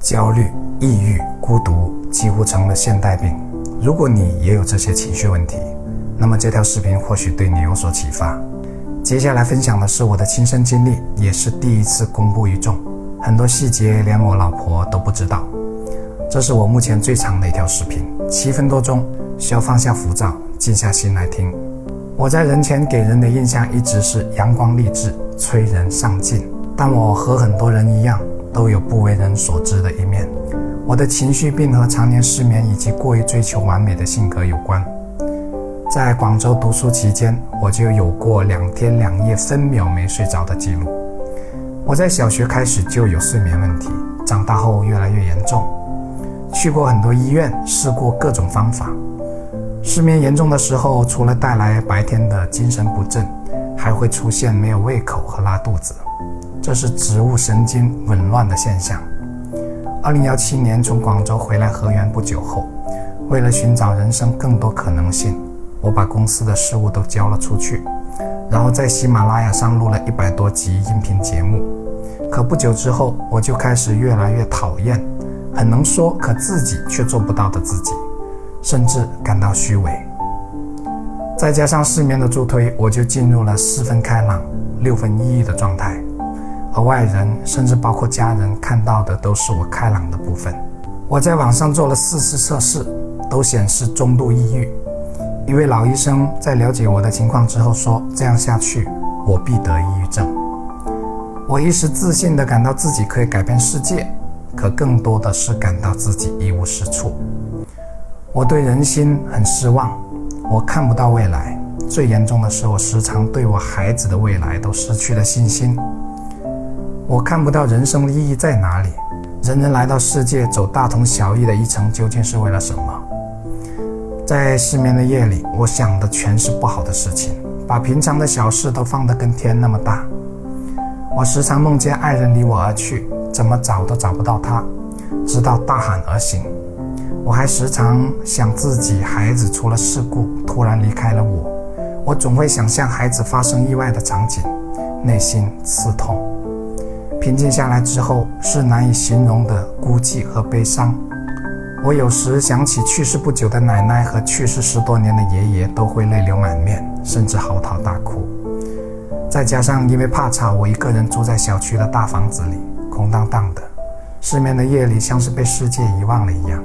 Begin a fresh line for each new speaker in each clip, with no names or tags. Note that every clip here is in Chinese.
焦虑、抑郁、孤独几乎成了现代病。如果你也有这些情绪问题，那么这条视频或许对你有所启发。接下来分享的是我的亲身经历，也是第一次公布于众，很多细节连我老婆都不知道。这是我目前最长的一条视频，七分多钟，需要放下浮躁，静下心来听。我在人前给人的印象一直是阳光励志、催人上进，但我和很多人一样，都有不为人所知的一面。我的情绪病和常年失眠以及过于追求完美的性格有关。在广州读书期间，我就有过两天两夜分秒没睡着的记录。我在小学开始就有睡眠问题，长大后越来越严重，去过很多医院，试过各种方法。失眠严重的时候，除了带来白天的精神不振，还会出现没有胃口和拉肚子，这是植物神经紊乱的现象。二零幺七年从广州回来河源不久后，为了寻找人生更多可能性，我把公司的事务都交了出去，然后在喜马拉雅上录了一百多集音频节目。可不久之后，我就开始越来越讨厌很能说可自己却做不到的自己。甚至感到虚伪，再加上失眠的助推，我就进入了四分开朗、六分抑郁的状态。而外人，甚至包括家人看到的都是我开朗的部分。我在网上做了四次测试，都显示中度抑郁。一位老医生在了解我的情况之后说：“这样下去，我必得抑郁症。”我一时自信地感到自己可以改变世界，可更多的是感到自己一无是处。我对人心很失望，我看不到未来。最严重的是，我时常对我孩子的未来都失去了信心。我看不到人生的意义在哪里。人人来到世界走大同小异的一程，究竟是为了什么？在失眠的夜里，我想的全是不好的事情，把平常的小事都放得跟天那么大。我时常梦见爱人离我而去，怎么找都找不到他，直到大喊而醒。我还时常想自己孩子出了事故，突然离开了我，我总会想象孩子发生意外的场景，内心刺痛。平静下来之后，是难以形容的孤寂和悲伤。我有时想起去世不久的奶奶和去世十多年的爷爷，都会泪流满面，甚至嚎啕大哭。再加上因为怕吵，我一个人住在小区的大房子里，空荡荡的，失眠的夜里像是被世界遗忘了一样。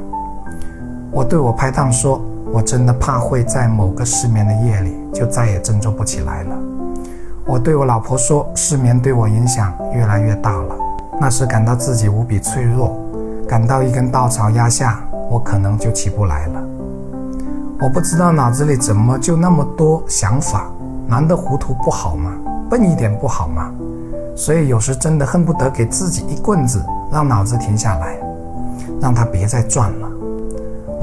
我对我拍档说：“我真的怕会在某个失眠的夜里就再也振作不起来了。”我对我老婆说：“失眠对我影响越来越大了。”那时感到自己无比脆弱，感到一根稻草压下，我可能就起不来了。我不知道脑子里怎么就那么多想法，难得糊涂不好吗？笨一点不好吗？所以有时真的恨不得给自己一棍子，让脑子停下来，让它别再转了。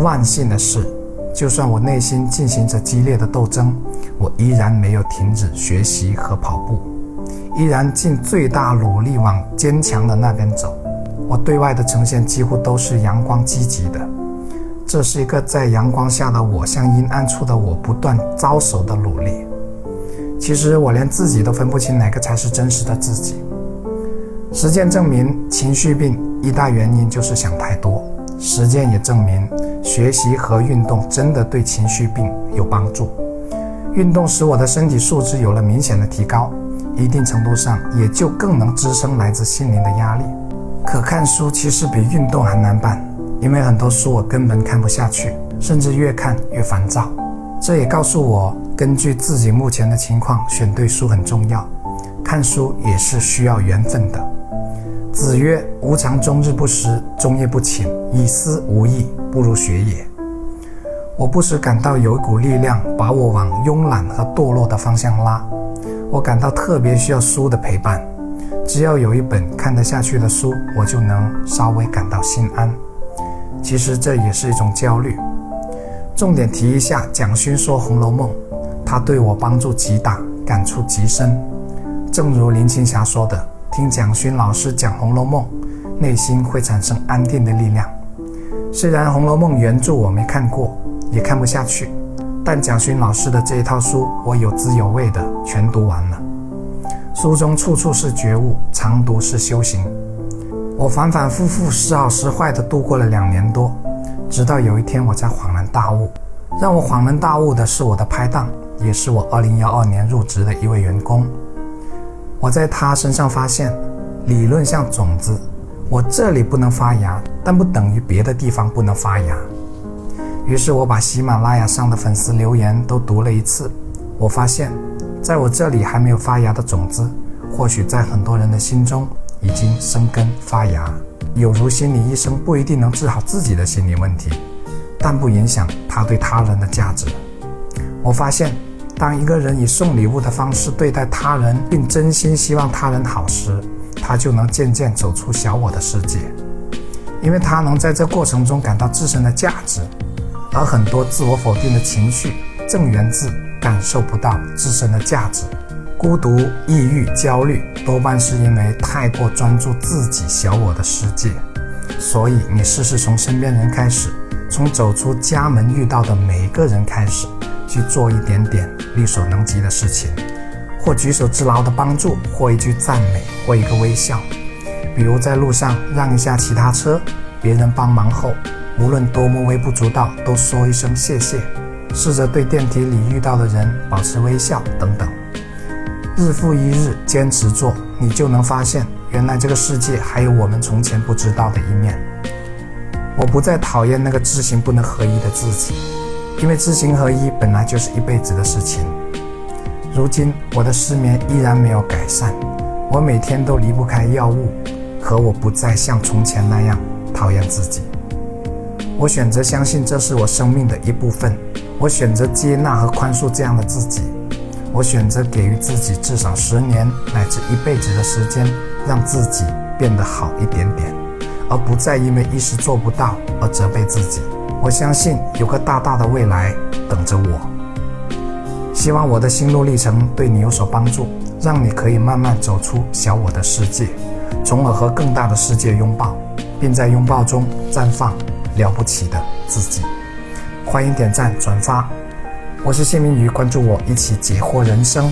万幸的是，就算我内心进行着激烈的斗争，我依然没有停止学习和跑步，依然尽最大努力往坚强的那边走。我对外的呈现几乎都是阳光积极的，这是一个在阳光下的我向阴暗处的我不断招手的努力。其实我连自己都分不清哪个才是真实的自己。实践证明，情绪病一大原因就是想太多。实践也证明，学习和运动真的对情绪病有帮助。运动使我的身体素质有了明显的提高，一定程度上也就更能支撑来自心灵的压力。可看书其实比运动还难办，因为很多书我根本看不下去，甚至越看越烦躁。这也告诉我，根据自己目前的情况选对书很重要。看书也是需要缘分的。子曰：“吾尝终日不食，终夜不寝，以思无益，不如学也。”我不时感到有一股力量把我往慵懒和堕落的方向拉，我感到特别需要书的陪伴。只要有一本看得下去的书，我就能稍微感到心安。其实这也是一种焦虑。重点提一下，蒋勋说《红楼梦》，他对我帮助极大，感触极深。正如林青霞说的。听蒋勋老师讲《红楼梦》，内心会产生安定的力量。虽然《红楼梦》原著我没看过，也看不下去，但蒋勋老师的这一套书，我有滋有味的全读完了。书中处处是觉悟，常读是修行。我反反复复、时好时坏地度过了两年多，直到有一天我才恍然大悟。让我恍然大悟的是我的拍档，也是我2012年入职的一位员工。我在他身上发现，理论像种子，我这里不能发芽，但不等于别的地方不能发芽。于是我把喜马拉雅上的粉丝留言都读了一次，我发现，在我这里还没有发芽的种子，或许在很多人的心中已经生根发芽。有如心理医生不一定能治好自己的心理问题，但不影响他对他人的价值。我发现，当一个人以送礼物的方式对待他人，并真心希望他人好时，他就能渐渐走出小我的世界，因为他能在这过程中感到自身的价值。而很多自我否定的情绪，正源自感受不到自身的价值。孤独、抑郁、焦虑，多半是因为太过专注自己小我的世界。所以，你试试从身边人开始，从走出家门遇到的每一个人开始，去做一点点力所能及的事情，或举手之劳的帮助，或一句赞美，或一个微笑。比如在路上让一下其他车，别人帮忙后。无论多么微不足道，都说一声谢谢。试着对电梯里遇到的人保持微笑，等等。日复一日坚持做，你就能发现，原来这个世界还有我们从前不知道的一面。我不再讨厌那个知行不能合一的自己，因为知行合一本来就是一辈子的事情。如今我的失眠依然没有改善，我每天都离不开药物，可我不再像从前那样讨厌自己。我选择相信这是我生命的一部分，我选择接纳和宽恕这样的自己，我选择给予自己至少十年乃至一辈子的时间，让自己变得好一点点，而不再因为一时做不到而责备自己。我相信有个大大的未来等着我。希望我的心路历程对你有所帮助，让你可以慢慢走出小我的世界，从而和更大的世界拥抱，并在拥抱中绽放。了不起的自己，欢迎点赞转发。我是谢明宇，关注我，一起解惑人生。